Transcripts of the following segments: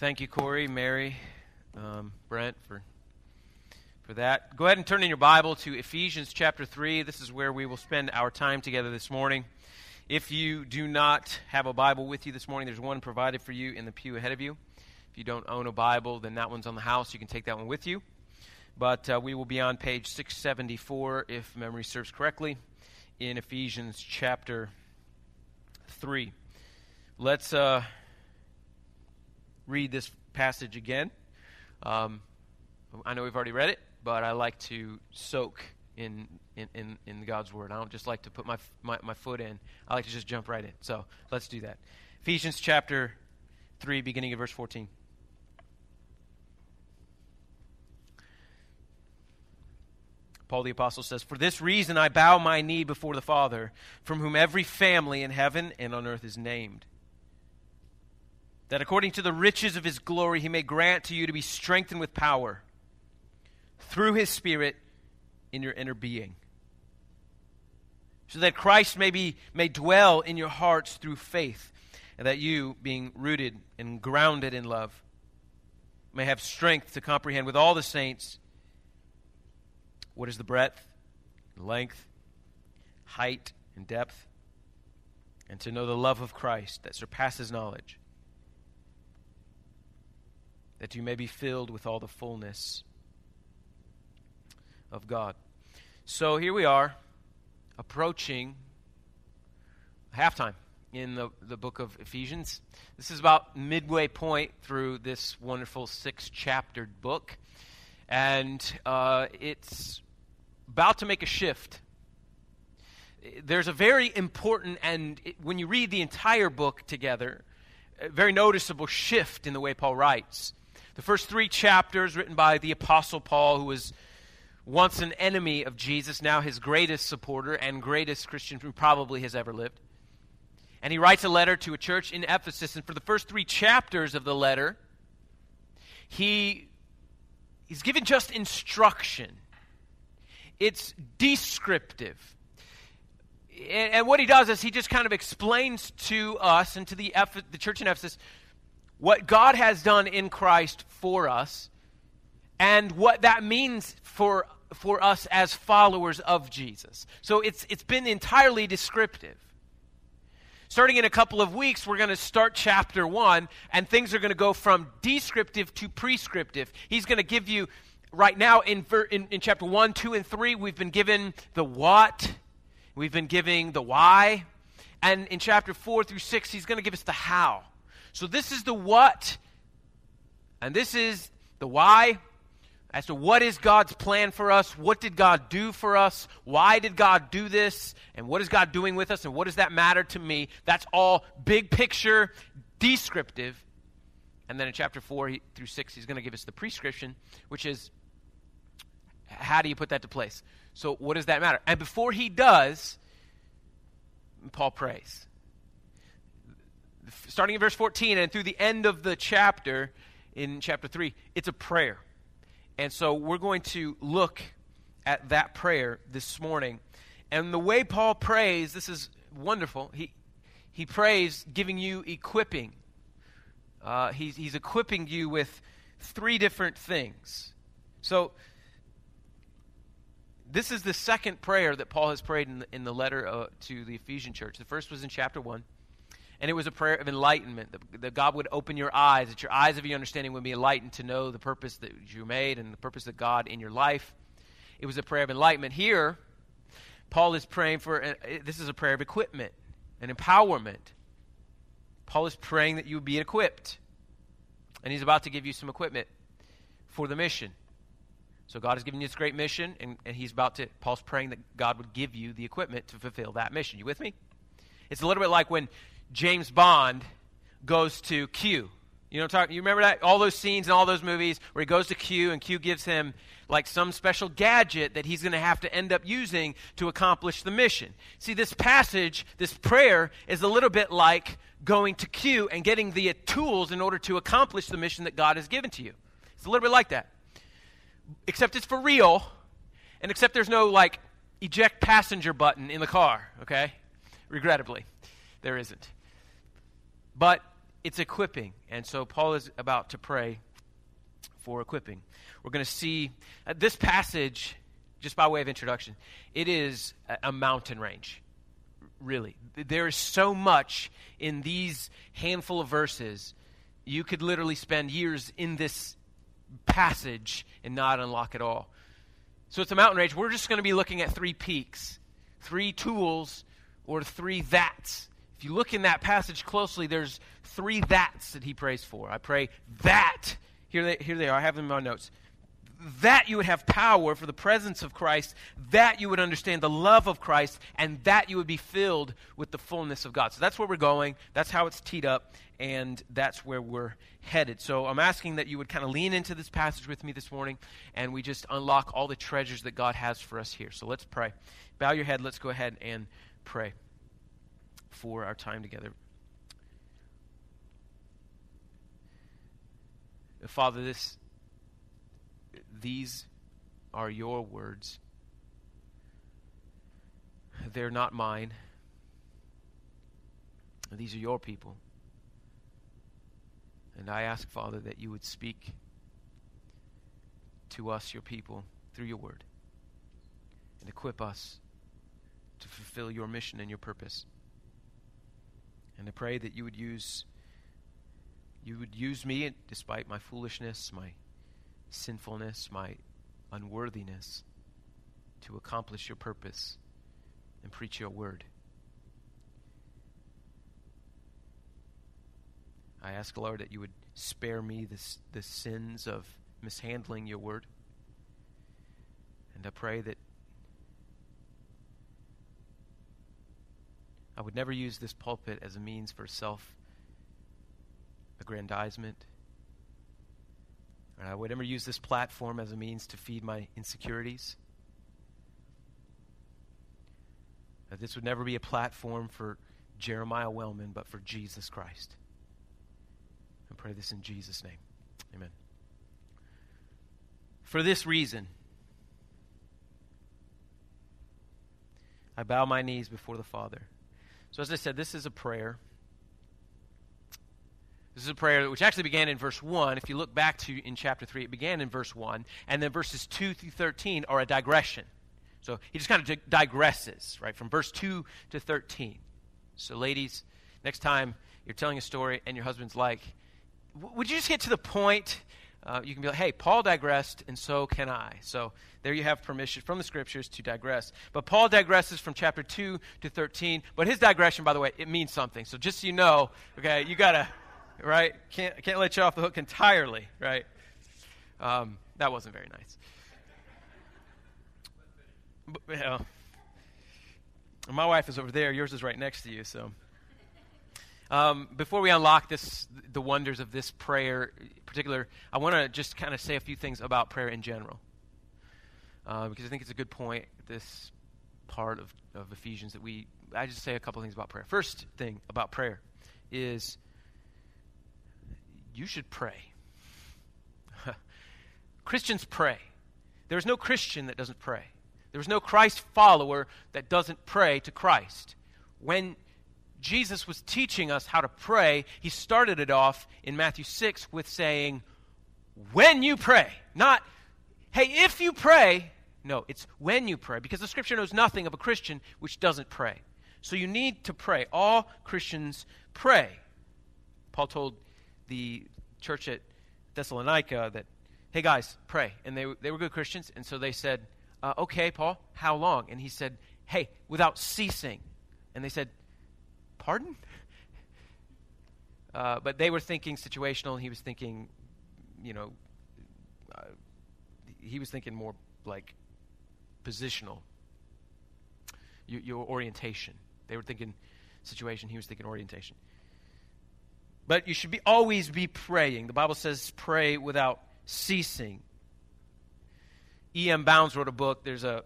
Thank you, Corey, Mary, um, Brent, for for that. Go ahead and turn in your Bible to Ephesians chapter three. This is where we will spend our time together this morning. If you do not have a Bible with you this morning, there's one provided for you in the pew ahead of you. If you don't own a Bible, then that one's on the house. You can take that one with you. But uh, we will be on page 674, if memory serves correctly, in Ephesians chapter 3. Let's uh, read this passage again. Um, I know we've already read it, but I like to soak in, in, in, in, God's Word. I don't just like to put my, my, my foot in, I like to just jump right in. So let's do that. Ephesians chapter 3, beginning of verse 14. Paul the Apostle says, For this reason I bow my knee before the Father, from whom every family in heaven and on earth is named that according to the riches of his glory he may grant to you to be strengthened with power through his Spirit in your inner being. So that Christ may, be, may dwell in your hearts through faith, and that you, being rooted and grounded in love, may have strength to comprehend with all the saints what is the breadth, length, height, and depth, and to know the love of Christ that surpasses knowledge that you may be filled with all the fullness of God. So here we are, approaching halftime in the, the book of Ephesians. This is about midway point through this wonderful six chaptered book. And uh, it's about to make a shift. There's a very important, and it, when you read the entire book together, a very noticeable shift in the way Paul writes. The first three chapters, written by the Apostle Paul, who was once an enemy of Jesus, now his greatest supporter and greatest Christian who probably has ever lived. And he writes a letter to a church in Ephesus, and for the first three chapters of the letter, he, he's given just instruction. It's descriptive. And, and, what he does is he just kind of explains to us and to the, the church in Ephesus what God has done in Christ for us and what that means for, for us as followers of Jesus. So it's, it's been entirely descriptive. Starting in a couple of weeks, we're going to start chapter one, and things are going to go from descriptive to prescriptive. He's going to give you, right now in, in, in chapter one, two, and three, we've been given the what, we've been giving the why, and in chapter four through six, he's going to give us the how. So this is the what, and this is the why. As to what is God's plan for us? What did God do for us? Why did God do this? And what is God doing with us? And what does that matter to me? That's all big picture, descriptive. And then in chapter 4 through 6, he's going to give us the prescription, which is how do you put that to place? So, what does that matter? And before he does, Paul prays starting in verse 14 and through the end of the chapter, in chapter 3, it's a prayer. And so we're going to look at that prayer this morning. And the way Paul prays, this is wonderful. He, he prays giving you equipping. Uh, he's, he's equipping you with three different things. So, this is the second prayer that Paul has prayed in the, in the letter uh, to the Ephesian church. The first was in chapter 1. And it was a prayer of enlightenment, that, that, God would open your eyes, that your eyes of your understanding would be enlightened to know the purpose that you made and the purpose of God in your life. It was a prayer of enlightenment. Here, Paul is praying for, uh, this is a prayer of equipment and empowerment. Paul is praying that you would be equipped. And he's about to give you some equipment for the mission. So God has given you this great mission, and, and he's about to, Paul's praying that God would give you the equipment to fulfill that mission. You with me? It's a little bit like when James Bond goes to Q. You know, talk, you remember that all those scenes in all those movies where he goes to Q and Q gives him like some special gadget that he's going to have to end up using to accomplish the mission. See, this passage, this prayer, is a little bit like going to Q and getting the tools in order to accomplish the mission that God has given to you. It's a little bit like that, except it's for real, and except there's no like eject passenger button in the car. Okay, regrettably, there isn't. But it's equipping. And so Paul is about to pray for equipping. We're going to see uh, this passage, just by way of introduction, it is a, a mountain range. Really. There is so much in these handful of verses. You could literally spend years in this passage and not unlock it all. So it's a mountain range. We're just going to be looking at three peaks, three tools, or three that's. If you look in that passage closely, there's three that's that he prays for. I pray that. Here they, here they are. I have them in my notes. That you would have power for the presence of Christ, that you would understand the love of Christ, and that you would be filled with the fullness of God. So that's where we're going. That's how it's teed up, and that's where we're headed. So I'm asking that you would kind of lean into this passage with me this morning, and we just unlock all the treasures that God has for us here. So let's pray. Bow your head. Let's go ahead and pray for our time together. Father, this these are your words. They're not mine. These are your people. And I ask, Father, that you would speak to us, your people, through your word, and equip us to fulfill your mission and your purpose. And I pray that you would use you would use me despite my foolishness, my sinfulness, my unworthiness to accomplish your purpose and preach your word. I ask, Lord, that you would spare me this, the sins of mishandling your word. And I pray that I would never use this pulpit as a means for self aggrandizement. And I would never use this platform as a means to feed my insecurities. That this would never be a platform for Jeremiah Wellman, but for Jesus Christ. I pray this in Jesus' name. Amen. For this reason, I bow my knees before the Father so, as I said, this is a prayer. This is a prayer which actually began in verse 1. If you look back to in chapter 3, it began in verse 1. And then verses 2 through 13 are a digression. So he just kind of digresses, right, from verse 2 to 13. So, ladies, next time you're telling a story and your husband's like, would you just get to the point? Uh, you can be like, hey, Paul digressed, and so can I. So there you have permission from the scriptures to digress. But Paul digresses from chapter 2 to 13. But his digression, by the way, it means something. So just so you know, okay, you got to, right? Can't, can't let you off the hook entirely, right? Um, that wasn't very nice. But, you know, my wife is over there. Yours is right next to you, so. Um, before we unlock this, the wonders of this prayer, particular, I want to just kind of say a few things about prayer in general, uh, because I think it's a good point. This part of, of Ephesians that we, I just say a couple things about prayer. First thing about prayer is you should pray. Christians pray. There's no Christian that doesn't pray. There's no Christ follower that doesn't pray to Christ. When Jesus was teaching us how to pray, he started it off in Matthew 6 with saying, when you pray. Not, hey, if you pray. No, it's when you pray, because the scripture knows nothing of a Christian which doesn't pray. So you need to pray. All Christians pray. Paul told the church at Thessalonica that, hey guys, pray. And they, they were good Christians, and so they said, uh, okay, Paul, how long? And he said, hey, without ceasing. And they said, Pardon? Uh, but they were thinking situational. He was thinking, you know, uh, he was thinking more like positional. Your, your, orientation. They were thinking situation. He was thinking orientation. But you should be always be praying. The Bible says pray without ceasing. E.M. Bounds wrote a book. There's a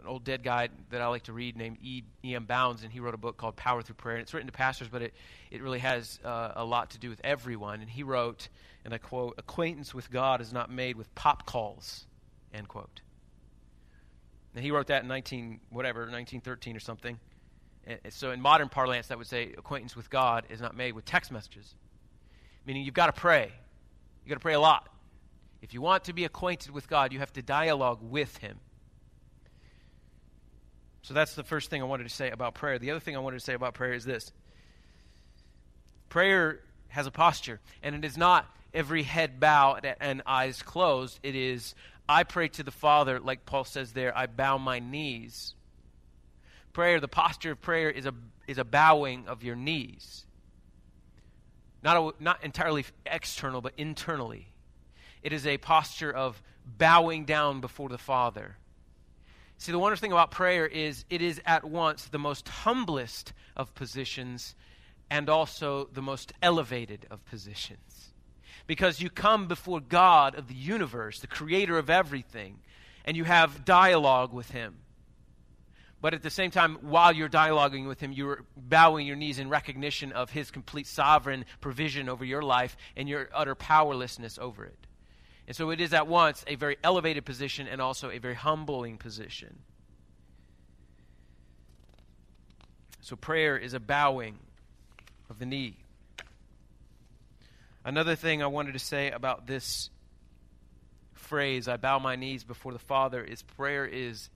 an old dead guy that I like to read named E. E.M. Bounds, and he wrote a book called Power Through Prayer. And it's written to pastors, but it, it really has uh, a lot to do with everyone. And he wrote, and I quote, Acquaintance with God is not made with pop calls, end quote. And he wrote that in 19, whatever, 1913 or something. And so in modern parlance, that would say acquaintance with God is not made with text messages. meaning you've got to pray. You've got to pray a lot. If you want to be acquainted with God, you have to dialogue with Him. So that's the first thing I wanted to say about prayer. The other thing I wanted to say about prayer is this prayer has a posture, and it is not every head bowed and eyes closed. It is, I pray to the Father, like Paul says there, I bow my knees. Prayer, the posture of prayer is a, is a bowing of your knees. Not, a, not entirely external, but internally. It is a posture of bowing down before the Father. See, the wonderful thing about prayer is it is at once the most humblest of positions and also the most elevated of positions. Because you come before God of the universe, the creator of everything, and you have dialogue with Him. But at the same time, while you're dialoguing with Him, you're bowing your knees in recognition of His complete sovereign provision over your life and your utter powerlessness over it. And so it is at once a very elevated position and also a very humbling position. So prayer is a bowing of the knee. Another thing I wanted to say about this phrase, I bow my knees before the Father, is prayer is,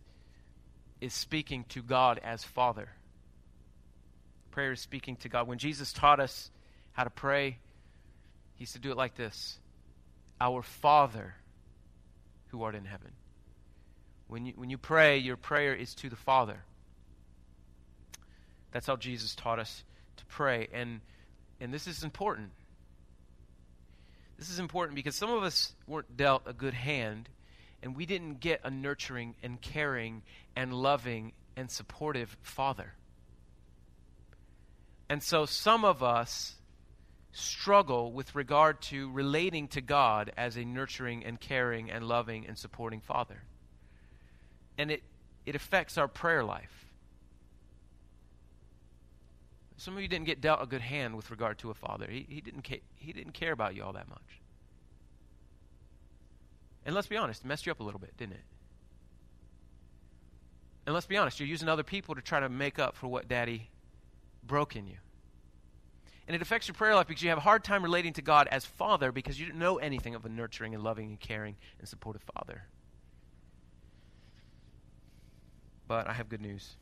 is speaking to God as Father. Prayer is speaking to God. When Jesus taught us how to pray, he used to do it like this our Father who art in heaven. When you, when you pray, your prayer is to the Father. That's how Jesus taught us to pray. And, and this is important. This is important because some of us weren't dealt a good hand, and we didn't get a nurturing and caring and loving and supportive father. And so some of us struggle with regard to relating to God as a nurturing and caring and loving and supporting Father. And it, it affects our prayer life. Some of you didn't get dealt a good hand with regard to a father. He, he, didn't, ca- he didn't care about you all that much. And let's be honest, it messed you up a little bit, didn't it? And let's be honest, you're using other people to try to make up for what daddy broke in you. And it affects your prayer life because you have a hard time relating to God as Father because you don't know anything of a nurturing and loving and caring and supportive Father. But I have good news.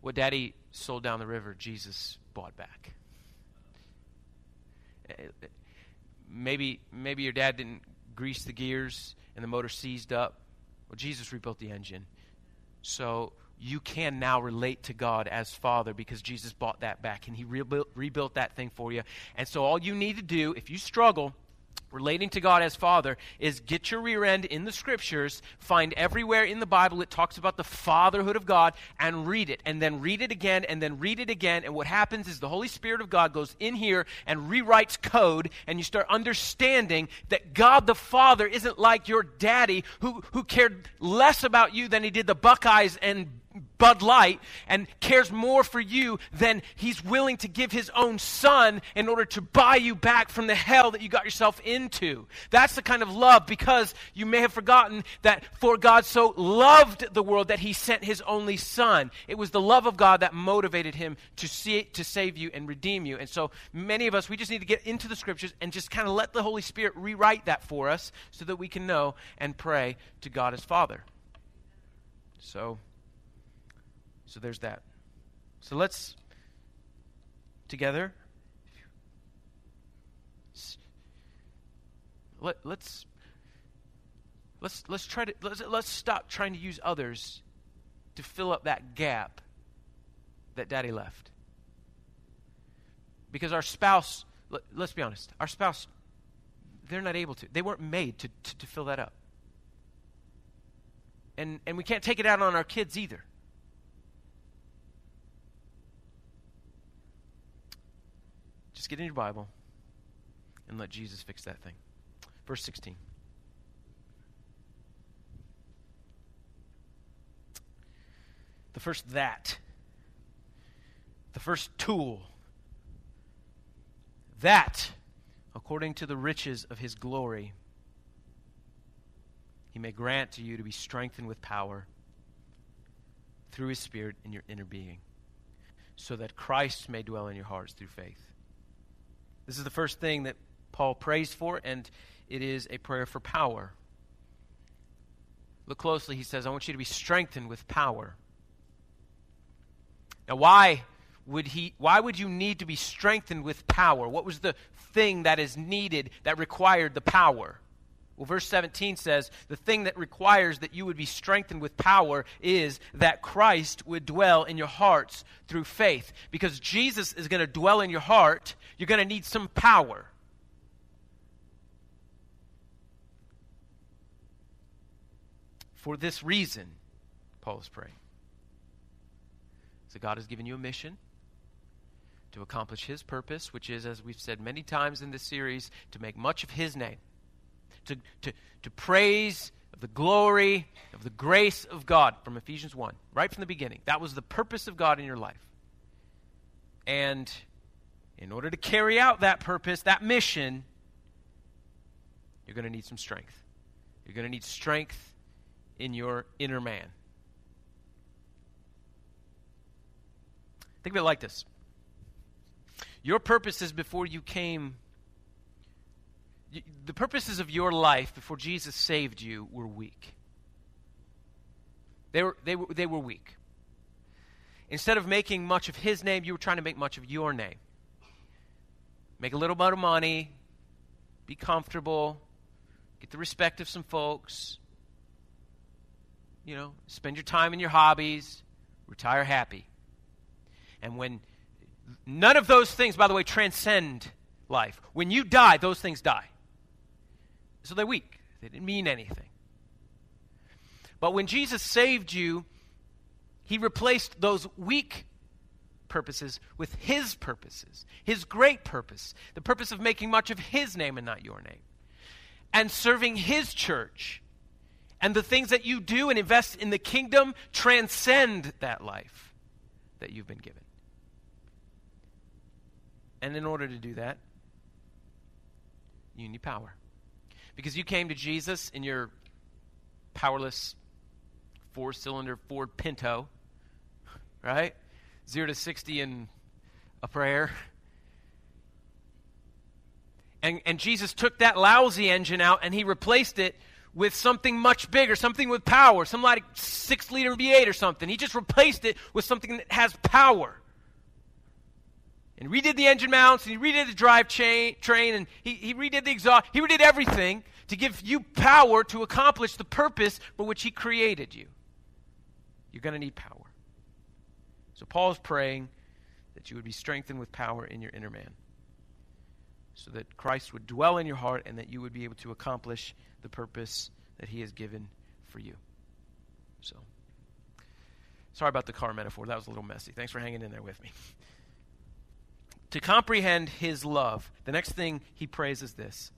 What Daddy sold down the river, Jesus bought back. Maybe, maybe your dad didn't grease the gears and the motor seized up. Well, Jesus rebuilt the engine. So you can now relate to God as Father because Jesus bought that back and He rebuilt, rebuilt that thing for you. And so, all you need to do, if you struggle, relating to God as Father is get your rear end in the scriptures, find everywhere in the Bible it talks about the fatherhood of God, and read it. And then read it again, and then read it again. And what happens is the Holy Spirit of God goes in here and rewrites code, and you start understanding that God the Father isn't like your daddy who, who cared less about you than he did the Buckeyes and Bud Light and cares more for you than he's willing to give his own son in order to buy you back from the hell that you got yourself into. That's the kind of love because you may have forgotten that for God so loved the world that he sent his only son. It was the love of God that motivated him to see to save you and redeem you. And so many of us we just need to get into the scriptures and just kind of let the Holy Spirit rewrite that for us so that we can know and pray to God as Father. So so there's that. So let's together let, let's let's let's try to let's, let's stop trying to use others to fill up that gap that daddy left. Because our spouse let, us be honest our spouse they're not able to. They weren't made to, to, to fill that up. And and we can't take it out on our kids either Just get in your Bible and let Jesus fix that thing. Verse 16. The first that, the first tool, that, according to the riches of his glory, he may grant to you to be strengthened with power through his Spirit in your inner being so that Christ may dwell in your hearts through faith. This is the first thing that Paul prays for, and it is a prayer for power. Look closely. He says, I want you to be strengthened with power. Now, why would he why would you need to be strengthened with power? What was the thing that is needed that required the power? Well, verse 17 says, The thing that requires that you would be strengthened with power is that Christ would dwell in your hearts through faith. Because Jesus is going to dwell in your heart, you're going to need some power. For this reason, Paul is praying. So God has given you a mission to accomplish his purpose, which is, as we've said many times in this series, to make much of his name to, to, to praise of the glory of the grace of God from Ephesians 1, right from the beginning. That was the purpose of God in your life. And in order to carry out that purpose, that mission, you're going to need some strength. You're going to need strength in your inner man. Think of it like this Your purposes before you came the purposes of your life before Jesus saved you were weak. They were, they were, they were weak. Instead of making much of his name, you were trying to make much of your name. Make a little bit of money, be comfortable, get the respect of some folks, you know, spend your time in your hobbies, retire happy. And when none of those things, by the way, transcend life, when you die, those things die. So they're weak. They didn't mean anything. But when Jesus saved you, he replaced those weak purposes with his purposes, his great purpose, the purpose of making much of his name and not your name, and serving his church. And the things that you do and invest in the kingdom transcend that life that you've been given. And in order to do that, you need power. Because you came to Jesus in your powerless four cylinder Ford Pinto, right? Zero to 60 in a prayer. And, and Jesus took that lousy engine out and he replaced it with something much bigger, something with power, some like six liter V8 or something. He just replaced it with something that has power. And redid the engine mounts, and he redid the drive chain, train, and he, he redid the exhaust. He redid everything to give you power to accomplish the purpose for which he created you. You're going to need power. So Paul is praying that you would be strengthened with power in your inner man, so that Christ would dwell in your heart and that you would be able to accomplish the purpose that he has given for you. So, sorry about the car metaphor. That was a little messy. Thanks for hanging in there with me to comprehend his love, the next thing he prays is this.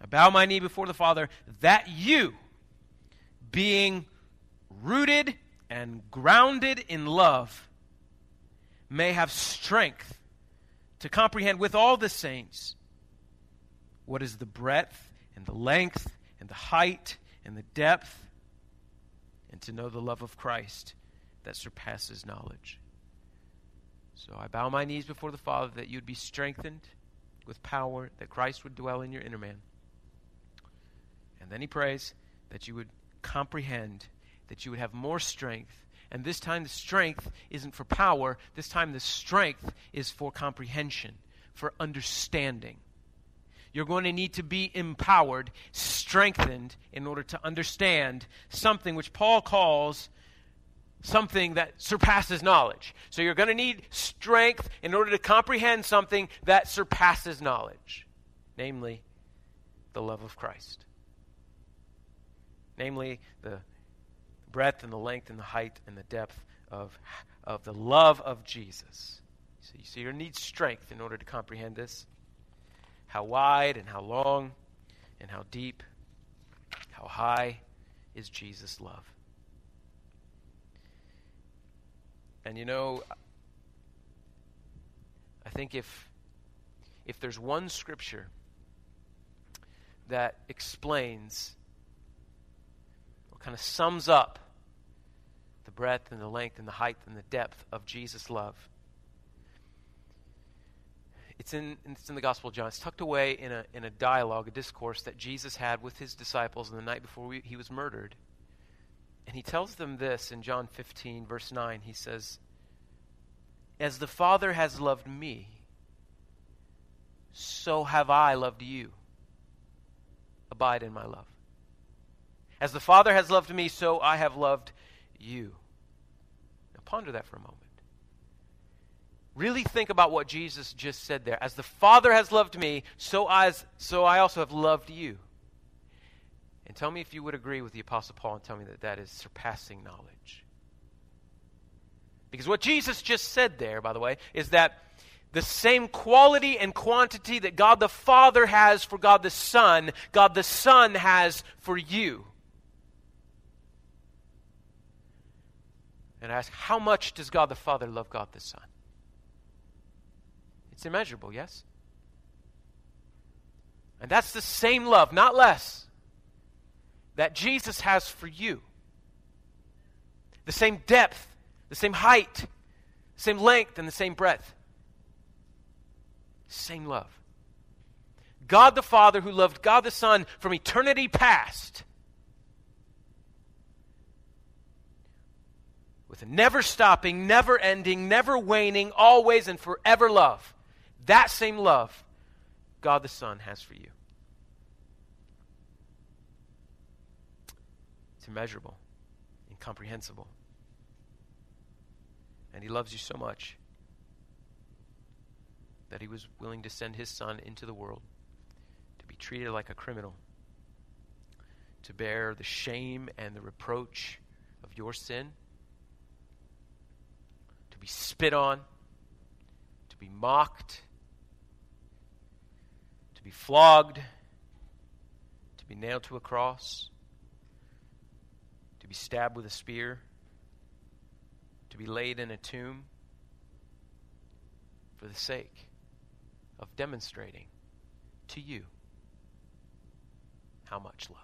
I bow my knee before the Father that you, being rooted and grounded in love, may have strength to comprehend with all the saints what is the breadth and the length and the height and the depth, and to know the love of Christ that surpasses knowledge so I bow my knees before the Father that you'd be strengthened with power, that Christ would dwell in your inner man. And then he prays that you would comprehend, that you would have more strength. And this time the strength isn't for power, this time the strength is for comprehension, for understanding. You're going to need to be empowered, strengthened, in order to understand something which Paul calls something that surpasses knowledge. So you're going to need strength in order to comprehend something that surpasses knowledge, namely the love of Christ. Namely, the breadth and the length and the height and the depth of, of the love of Jesus. So you see, you need strength in order to comprehend this. How wide and how long and how deep, how high is Jesus' love. And you know, I think if if there's one scripture that explains or kind of sums up the breadth and the length and the height and the depth of Jesus' love. It's in, it's in the Gospel of John. It's tucked away in a, in a dialogue, a discourse that Jesus had with his disciples the night before we, he was murdered. And he tells them this in John 15, verse 9. He says, As the Father has loved me, so have I loved you. Abide in my love. As the Father has loved me, so I have loved you. Now ponder that for a moment. Really think about what Jesus just said there. As the Father has loved me, so I, so I also have loved you. And tell me if you would agree with the Apostle Paul and tell me that that is surpassing knowledge. Because what Jesus just said there, by the way, is that the same quality and quantity that God the Father has for God the Son, God the Son has for you. And I ask, how much does God the Father love God the Son? It's immeasurable, yes? And that's the same love, not less, that Jesus has for you. The same depth, the same height, the same length, and the same breadth. Same love. God the Father, who loved God the Son from eternity past, with a never stopping, never ending, never waning, always and forever love. That same love God the Son has for you. It's immeasurable, incomprehensible. And He loves you so much that He was willing to send His Son into the world to be treated like a criminal, to bear the shame and the reproach of your sin, to be spit on, to be mocked to be flogged, to be nailed to a cross, to be stabbed with a spear, to be laid in a tomb for the sake of demonstrating to you how much love.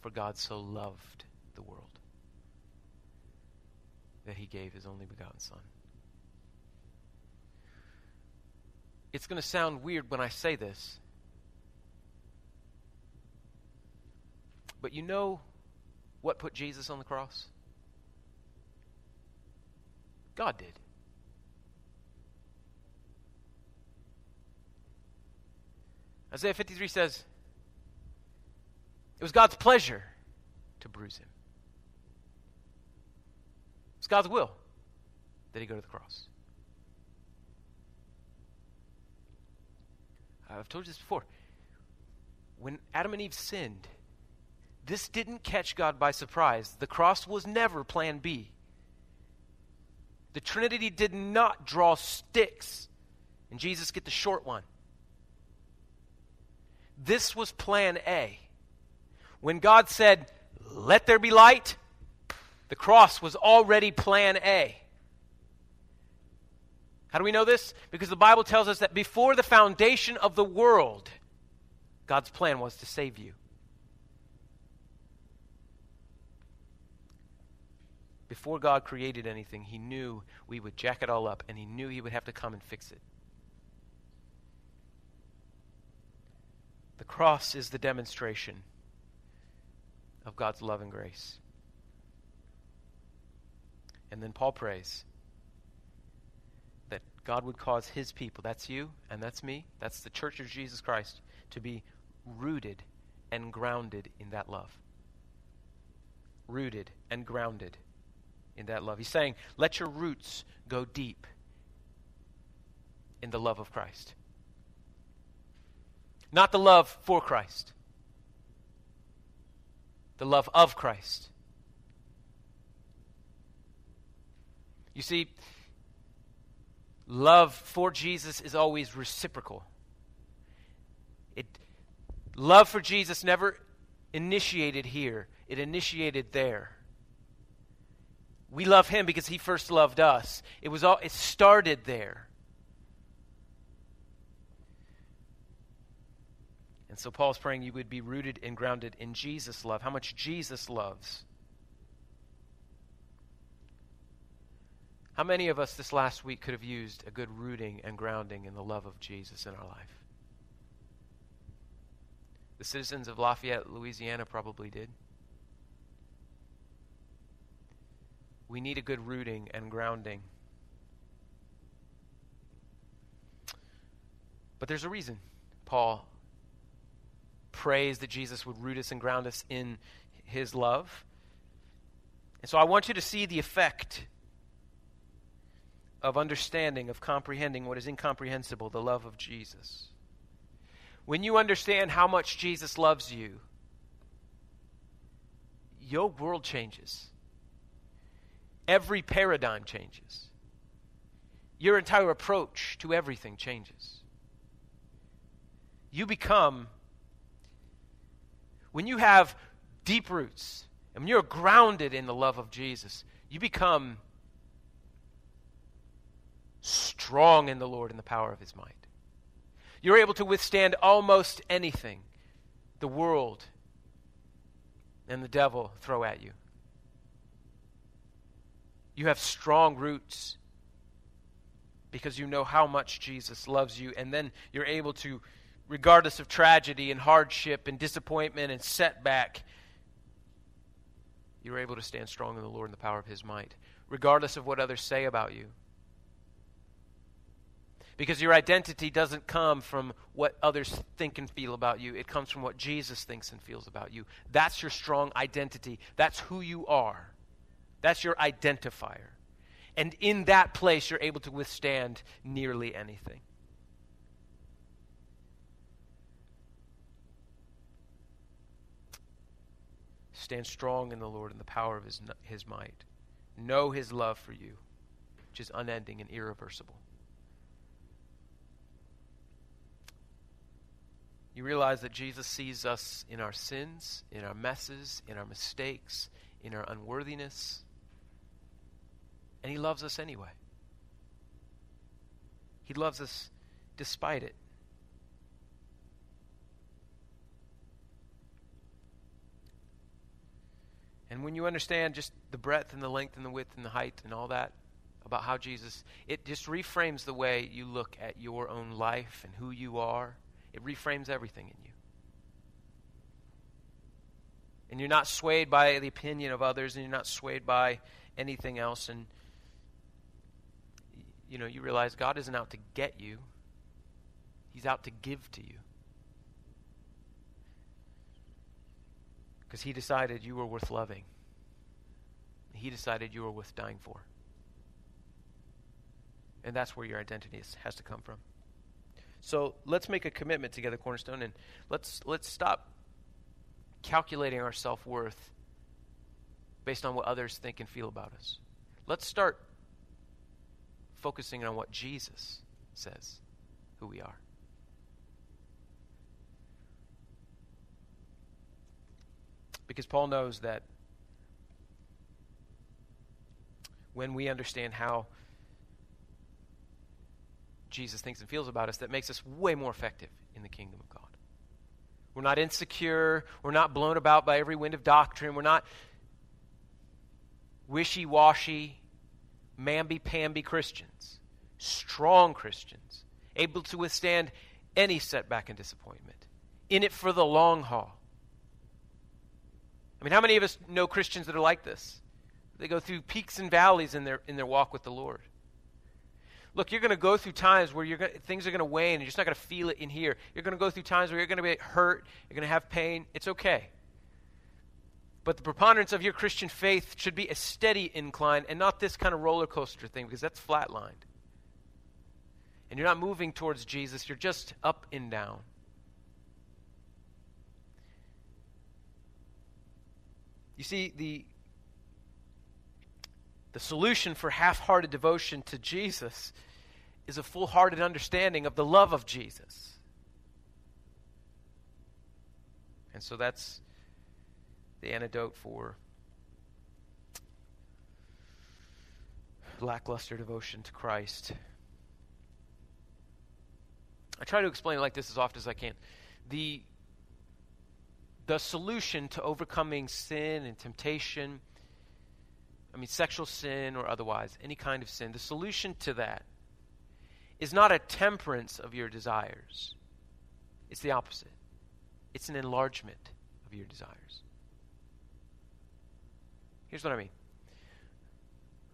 For God so loved the world that he gave his only begotten Son. It's going to sound weird when I say this. But you know what put Jesus on the cross? God did. Isaiah 53 says, It was God's pleasure to bruise him. It's God's will that he go to the cross. I've told you this before. When Adam and Eve sinned, this didn't catch God by surprise. The cross was never plan B. The Trinity did not draw sticks and Jesus get the short one. This was plan A. When God said, Let there be light, the cross was already plan A. How do we know this? Because the Bible tells us that before the foundation of the world, God's plan was to save you. Before God created anything, He knew we would jack it all up, and He knew He would have to come and fix it. The cross is the demonstration of God's love and grace. And then Paul prays that God would cause his people, that's you and that's me, that's the church of Jesus Christ, to be rooted and grounded in that love. Rooted and grounded in that love. He's saying, let your roots go deep in the love of Christ. Not the love for Christ, the love of Christ. You see, love for Jesus is always reciprocal. It, love for Jesus never initiated here, it initiated there. We love him because he first loved us. It was all it started there. And so Paul's praying you would be rooted and grounded in Jesus' love, how much Jesus loves. How many of us this last week could have used a good rooting and grounding in the love of Jesus in our life? The citizens of Lafayette, Louisiana probably did. We need a good rooting and grounding. But there's a reason Paul prays that Jesus would root us and ground us in his love. And so I want you to see the effect of understanding, of comprehending what is incomprehensible, the love of Jesus. When you understand how much Jesus loves you, your world changes. Every paradigm changes. Your entire approach to everything changes. You become, when you have deep roots, and when you're grounded in the love of Jesus, you become strong in the Lord and the power of his might. You're able to withstand almost anything the world and the devil throw at you. You have strong roots because you know how much Jesus loves you, and then you're able to, regardless of tragedy and hardship and disappointment and setback, you're able to stand strong in the Lord and the power of His might, regardless of what others say about you. Because your identity doesn't come from what others think and feel about you. It comes from what Jesus thinks and feels about you. That's your strong identity. That's who you are. That's your identifier. And in that place, you're able to withstand nearly anything. Stand strong in the Lord and the power of his, his might. Know his love for you, which is unending and irreversible. You realize that Jesus sees us in our sins, in our messes, in our mistakes, in our unworthiness, and He loves us anyway. He loves us despite it. And when you understand just the breadth and the length and the width and the height and all that about how Jesus, it just reframes the way you look at your own life and who you are it reframes everything in you. And you're not swayed by the opinion of others, and you're not swayed by anything else. And, you know, you realize God isn't out to get you, He's out to give to you. Because He decided you were worth loving, He decided you were worth dying for. And that's where your identity is, has to come from. So let's make a commitment together, Cornerstone, and let's let's stop calculating our self worth based on what others think and feel about us. Let's start focusing on what Jesus says who we are. Because Paul knows that when we understand how Jesus thinks and feels about us that makes us way more effective in the kingdom of God. We're not insecure. We're not blown about by every wind of doctrine. We're not wishy washy, mamby pamby Christians. Strong Christians, able to withstand any setback and disappointment, in it for the long haul. I mean, how many of us know Christians that are like this? They go through peaks and valleys in their, in their walk with the Lord. Look, you're going to go through times where you're gonna, things are going to wane and you're just not going to feel it in here. You're going to go through times where you're going to be hurt, you're going to have pain. It's okay. But the preponderance of your Christian faith should be a steady incline and not this kind of roller coaster thing because that's flatlined. And you're not moving towards Jesus, you're just up and down. You see, the, the solution for half hearted devotion to Jesus is a full hearted understanding of the love of Jesus. And so that's the antidote for lackluster devotion to Christ. I try to explain it like this as often as I can. The, the solution to overcoming sin and temptation I mean, sexual sin or otherwise, any kind of sin, the solution to that is not a temperance of your desires, it's the opposite. It's an enlargement of your desires. Here's what I mean.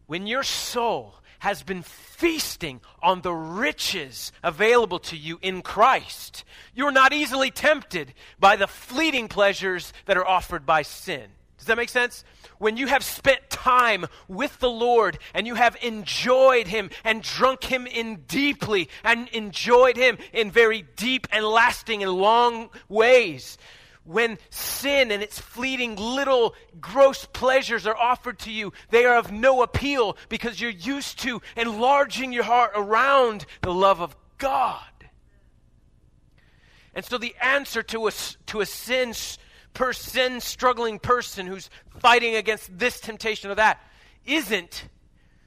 When your soul has been feasting on the riches available to you in Christ, you're not easily tempted by the fleeting pleasures that are offered by sin. Does that make sense? When you have spent time with the Lord and you have enjoyed Him and drunk Him in deeply and enjoyed Him in very deep and lasting and long ways, when sin and its fleeting little gross pleasures are offered to you, they are of no appeal because you're used to enlarging your heart around the love of God. And so the answer to a, to a sin, per sin struggling person who's fighting against this temptation or that isn't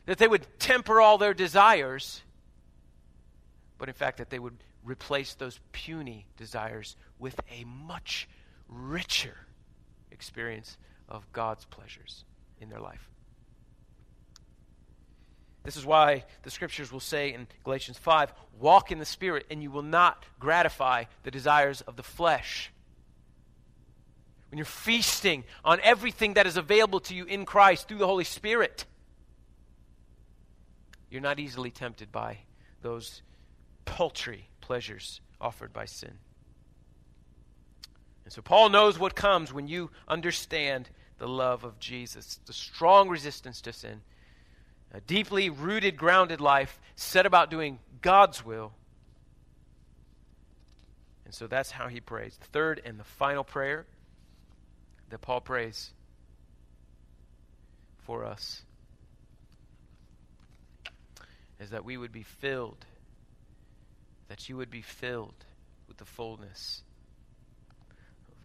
that they would temper all their desires, but in fact that they would replace those puny desires with a much richer experience of God's pleasures in their life. This is why the scriptures will say in Galatians 5 walk in the Spirit, and you will not gratify the desires of the flesh. When you're feasting on everything that is available to you in Christ through the Holy Spirit, you're not easily tempted by those paltry pleasures offered by sin. And so Paul knows what comes when you understand the love of Jesus, the strong resistance to sin, a deeply rooted, grounded life set about doing God's will. And so that's how he prays. The third and the final prayer that Paul prays for us is that we would be filled, that you would be filled with the fullness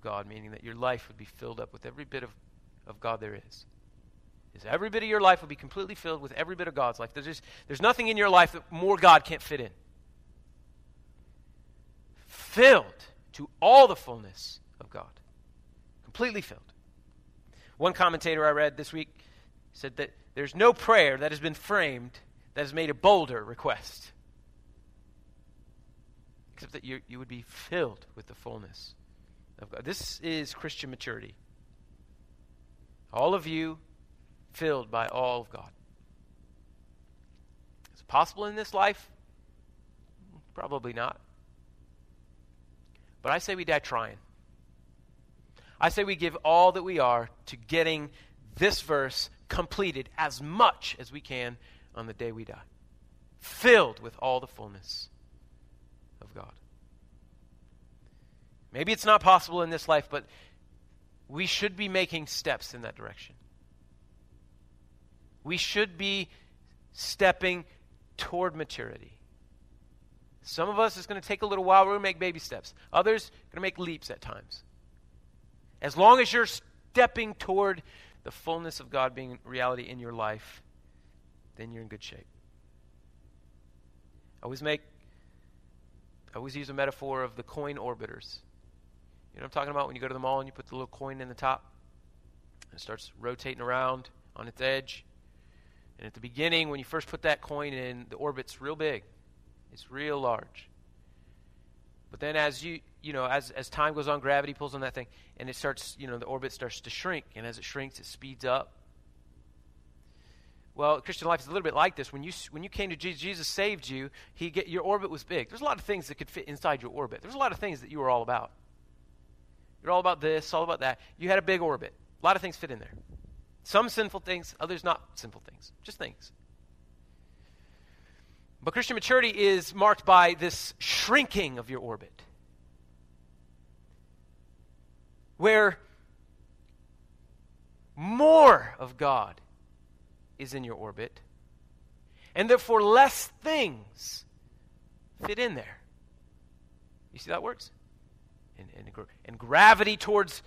God, meaning that your life would be filled up with every bit of, of God there is. Is every bit of your life would be completely filled with every bit of God's life. There's, just, there's nothing in your life that more God can't fit in. Filled to all the fullness of God. Completely filled. One commentator I read this week said that there's no prayer that has been framed that has made a bolder request. Except that you, you would be filled with the fullness of God. This is Christian maturity. All of you filled by all of God. Is it possible in this life? Probably not. But I say we die trying. I say we give all that we are to getting this verse completed as much as we can on the day we die. Filled with all the fullness of God. Maybe it's not possible in this life, but we should be making steps in that direction. We should be stepping toward maturity. Some of us, it's going to take a little while. We're going to make baby steps. Others, going to make leaps at times. As long as you're stepping toward the fullness of God being reality in your life, then you're in good shape. I always make, I always use a metaphor of the coin orbiters. You know what I'm talking about? When you go to the mall and you put the little coin in the top, it starts rotating around on its edge. And at the beginning, when you first put that coin in, the orbit's real big. It's real large. But then as you you know, as, as time goes on, gravity pulls on that thing, and it starts, you know, the orbit starts to shrink, and as it shrinks, it speeds up. Well, Christian life is a little bit like this. When you when you came to Jesus, Jesus saved you. He get, your orbit was big. There's a lot of things that could fit inside your orbit. There's a lot of things that you were all about. You're all about this, all about that. You had a big orbit. A lot of things fit in there. Some sinful things, others not sinful things. Just things. But Christian maturity is marked by this shrinking of your orbit. Where more of God is in your orbit, and therefore less things fit in there. You see that works? And, and, and gravity towards,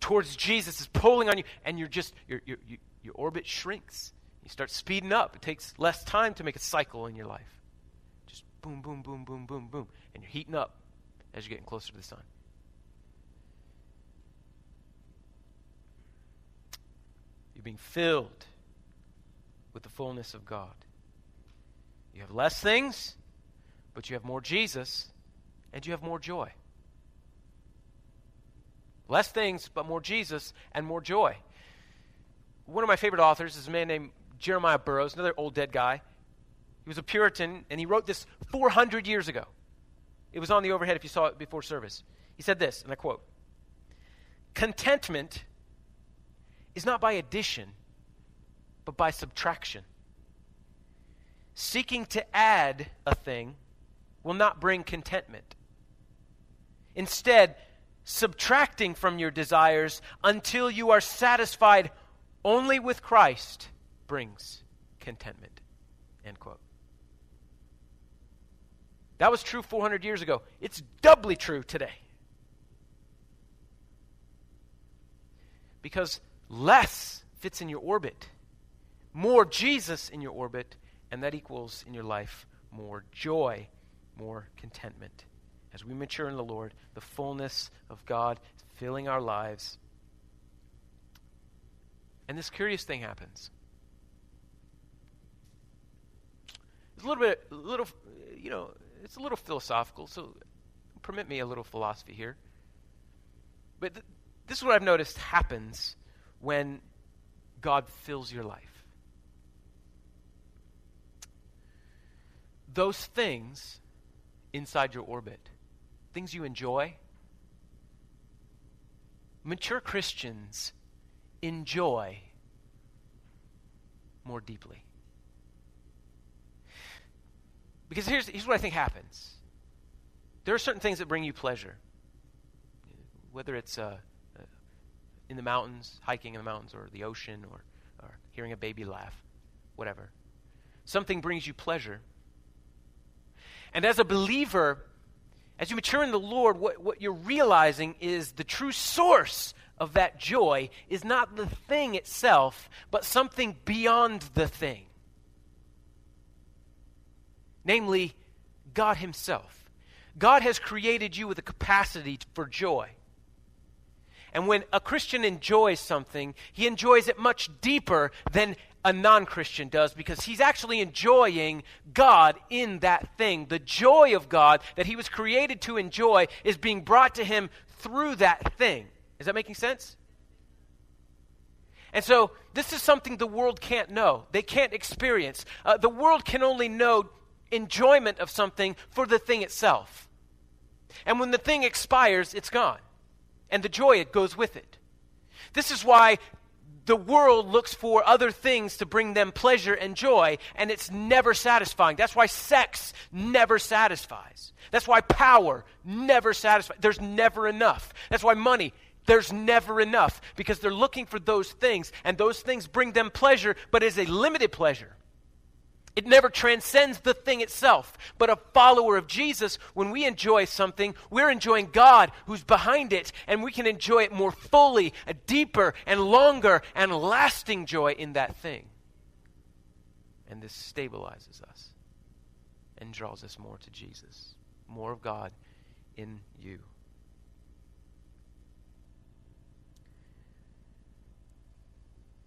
towards Jesus is pulling on you, and you're just, your, your, your orbit shrinks. You start speeding up. It takes less time to make a cycle in your life. Just boom, boom, boom, boom, boom, boom. And you're heating up as you're getting closer to the sun. You're being filled with the fullness of God. You have less things, but you have more Jesus, and you have more joy. Less things, but more Jesus and more joy. One of my favorite authors is a man named Jeremiah Burroughs, another old dead guy. He was a Puritan, and he wrote this 400 years ago. It was on the overhead if you saw it before service. He said this, and I quote Contentment is not by addition, but by subtraction. Seeking to add a thing will not bring contentment. Instead, subtracting from your desires until you are satisfied only with Christ brings contentment. End quote. That was true 400 years ago. It's doubly true today. Because less fits in your orbit, more Jesus in your orbit, and that equals in your life more joy, more contentment. As we mature in the Lord, the fullness of God filling our lives. And this curious thing happens. It's a little bit, a little, you know, it's a little philosophical, so permit me a little philosophy here. But th- this is what I've noticed happens when God fills your life. Those things inside your orbit, things you enjoy, mature Christians enjoy more deeply. Because here's, here's what I think happens there are certain things that bring you pleasure, whether it's uh, uh, in the mountains, hiking in the mountains, or the ocean, or, or hearing a baby laugh, whatever. Something brings you pleasure. And as a believer, as you mature in the Lord, what, what you're realizing is the true source of that joy is not the thing itself, but something beyond the thing namely, God Himself. God has created you with a capacity for joy. And when a Christian enjoys something, he enjoys it much deeper than a non Christian does because he's actually enjoying God in that thing. The joy of God that he was created to enjoy is being brought to him through that thing. Is that making sense? And so, this is something the world can't know. They can't experience. Uh, the world can only know enjoyment of something for the thing itself. And when the thing expires, it's gone. And the joy it goes with it. This is why the world looks for other things to bring them pleasure and joy, and it's never satisfying. That's why sex never satisfies. That's why power never satisfies. There's never enough. That's why money, there's never enough, because they're looking for those things, and those things bring them pleasure, but it's a limited pleasure. It never transcends the thing itself. But a follower of Jesus, when we enjoy something, we're enjoying God who's behind it, and we can enjoy it more fully, a deeper and longer and lasting joy in that thing. And this stabilizes us and draws us more to Jesus, more of God in you.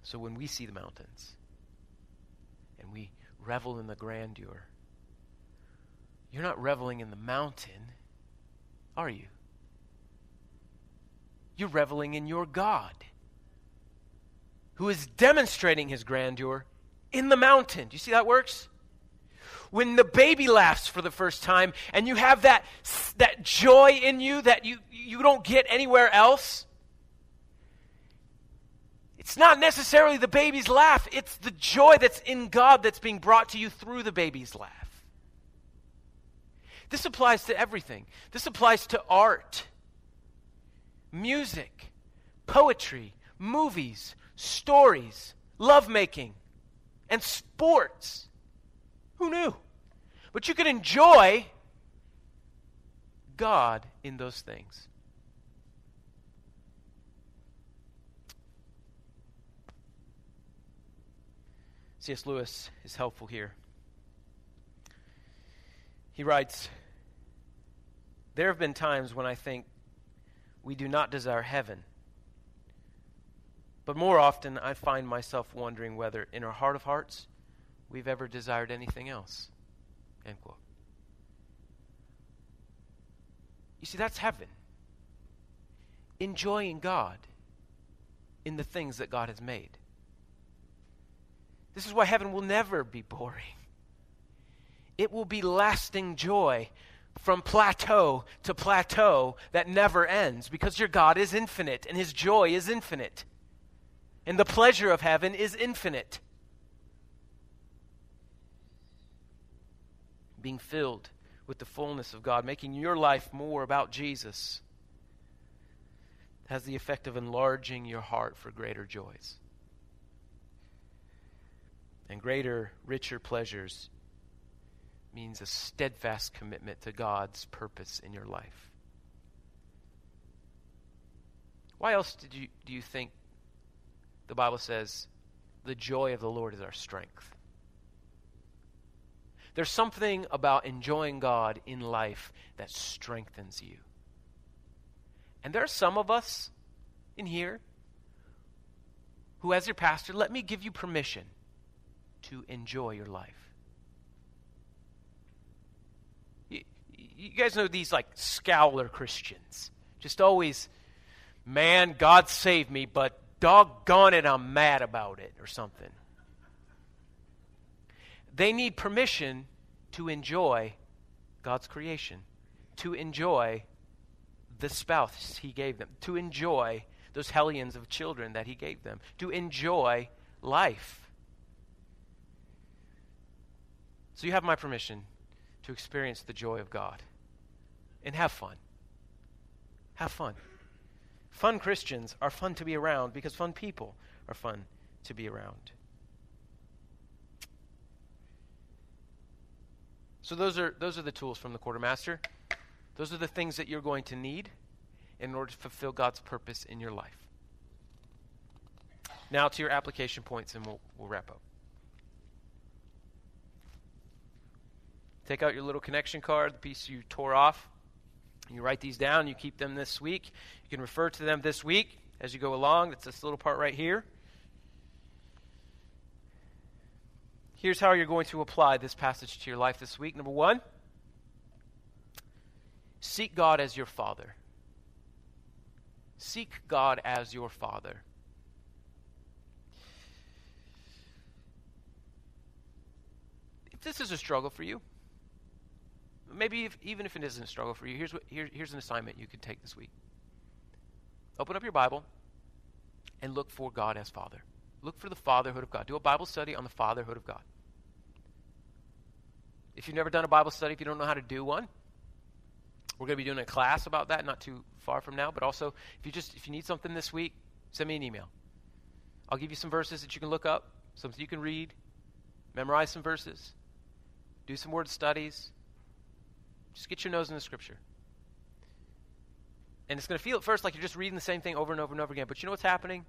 So when we see the mountains and we revel in the grandeur. You're not reveling in the mountain, are you? You're reveling in your God, who is demonstrating his grandeur in the mountain. Do you see how that works? When the baby laughs for the first time and you have that, that joy in you that you, you don't get anywhere else, it's not necessarily the baby's laugh, it's the joy that's in God that's being brought to you through the baby's laugh. This applies to everything. This applies to art, music, poetry, movies, stories, lovemaking, and sports. Who knew? But you can enjoy God in those things. C.S. Lewis is helpful here. He writes There have been times when I think we do not desire heaven. But more often, I find myself wondering whether, in our heart of hearts, we've ever desired anything else. End quote. You see, that's heaven. Enjoying God in the things that God has made. This is why heaven will never be boring. It will be lasting joy from plateau to plateau that never ends because your God is infinite and his joy is infinite. And the pleasure of heaven is infinite. Being filled with the fullness of God, making your life more about Jesus, has the effect of enlarging your heart for greater joys and greater, richer pleasures means a steadfast commitment to God's purpose in your life. Why else did you, do you think the Bible says the joy of the Lord is our strength? There's something about enjoying God in life that strengthens you. And there are some of us in here who, as your pastor, let me give you permission to enjoy your life. you guys know these like scowler Christians. Just always, man, God saved me, but doggone it, I'm mad about it, or something. They need permission to enjoy God's creation, to enjoy the spouse He gave them, to enjoy those hellions of children that He gave them, to enjoy life. So you have my permission to experience the joy of God and have fun. Have fun. Fun Christians are fun to be around because fun people are fun to be around. So those are those are the tools from the quartermaster. Those are the things that you're going to need in order to fulfill God's purpose in your life. Now to your application points and we'll, we'll wrap up. Take out your little connection card, the piece you tore off. You write these down, you keep them this week. You can refer to them this week as you go along. It's this little part right here. Here's how you're going to apply this passage to your life this week. Number one, seek God as your Father. Seek God as your Father. If this is a struggle for you, maybe if, even if it isn't a struggle for you, here's, what, here, here's an assignment you can take this week. Open up your Bible and look for God as Father. Look for the fatherhood of God. Do a Bible study on the fatherhood of God. If you've never done a Bible study, if you don't know how to do one, we're going to be doing a class about that not too far from now. But also, if you just if you need something this week, send me an email. I'll give you some verses that you can look up, something you can read, memorize some verses, do some word studies, just get your nose in the scripture. And it's going to feel at first like you're just reading the same thing over and over and over again. But you know what's happening?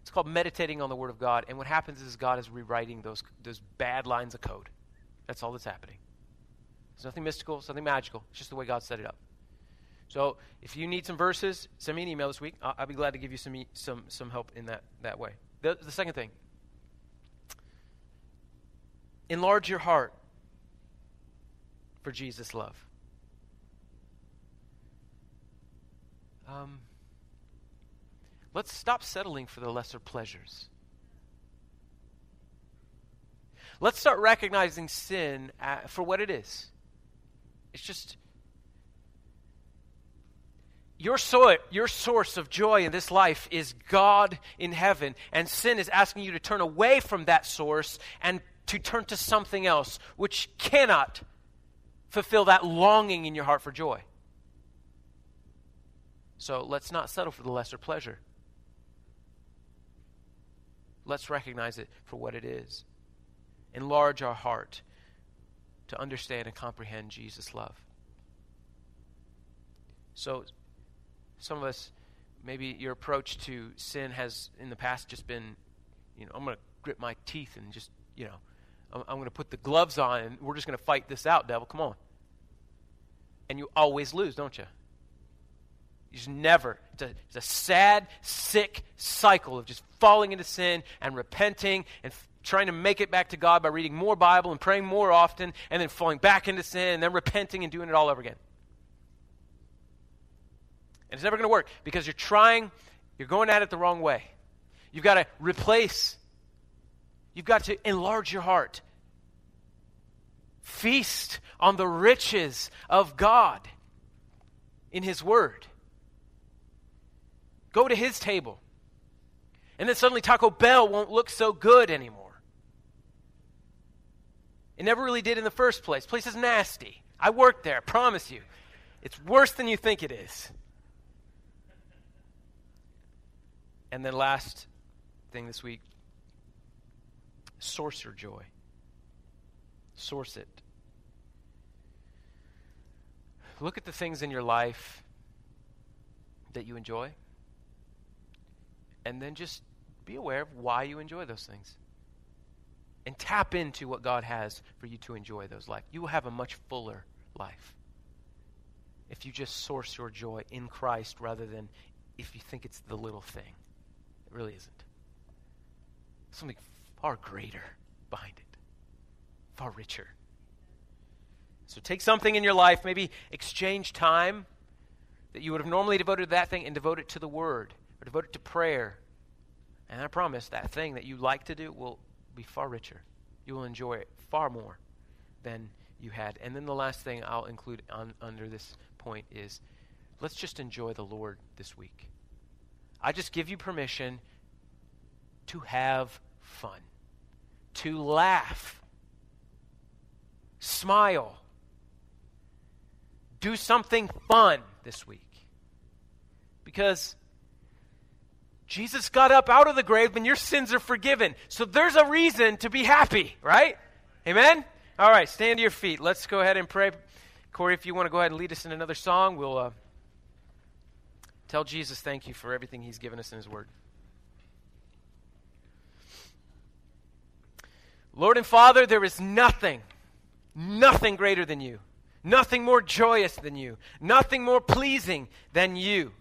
It's called meditating on the Word of God. And what happens is God is rewriting those, those bad lines of code. That's all that's happening. It's nothing mystical, it's nothing magical. It's just the way God set it up. So if you need some verses, send me an email this week. I'll, I'll be glad to give you some, some, some help in that, that way. The, the second thing enlarge your heart for Jesus' love. Um, let's stop settling for the lesser pleasures. Let's start recognizing sin for what it is. It's just your, so- your source of joy in this life is God in heaven, and sin is asking you to turn away from that source and to turn to something else, which cannot fulfill that longing in your heart for joy. So let's not settle for the lesser pleasure. Let's recognize it for what it is. Enlarge our heart to understand and comprehend Jesus' love. So, some of us, maybe your approach to sin has in the past just been, you know, I'm going to grit my teeth and just, you know, I'm, I'm going to put the gloves on and we're just going to fight this out, devil. Come on. And you always lose, don't you? Just never. It's a, it's a sad, sick cycle of just falling into sin and repenting and f- trying to make it back to God by reading more Bible and praying more often, and then falling back into sin, and then repenting and doing it all over again. And it's never going to work because you're trying, you're going at it the wrong way. You've got to replace, you've got to enlarge your heart. Feast on the riches of God in His Word. Go to His table. And then suddenly Taco Bell won't look so good anymore. It never really did in the first place. Place is nasty. I worked there, I promise you. It's worse than you think it is. And then last thing this week, source your joy. Source it. Look at the things in your life that you enjoy. And then just be aware of why you enjoy those things and tap into what God has for you to enjoy those life. You will have a much fuller life if you just source your joy in Christ rather than if you think it's the little thing. It really isn't. Something far greater behind it, far richer. So take something in your life, maybe exchange time that you would have normally devoted to that thing and devote it to the Word or devote it to prayer. And I promise that thing that you like to do will be far richer. You will enjoy it far more than you had. And then the last thing I'll include on, under this point is let's just enjoy the Lord this week. I just give you permission to have fun, to laugh, smile, do something fun this week. Because Jesus got up out of the grave and your sins are forgiven. So there's a reason to be happy, right? Amen? All right, stand to your feet. Let's go ahead and pray. Corey, if you want to go ahead and lead us in another song, we'll uh, tell Jesus thank you for everything he's given us in his word. Lord and Father, there is nothing, nothing greater than you, nothing more joyous than you, nothing more pleasing than you.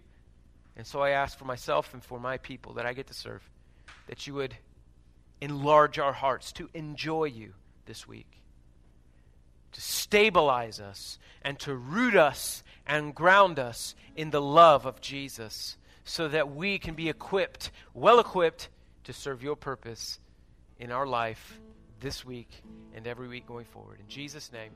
And so I ask for myself and for my people that I get to serve that you would enlarge our hearts to enjoy you this week, to stabilize us, and to root us and ground us in the love of Jesus so that we can be equipped, well equipped, to serve your purpose in our life this week and every week going forward. In Jesus' name.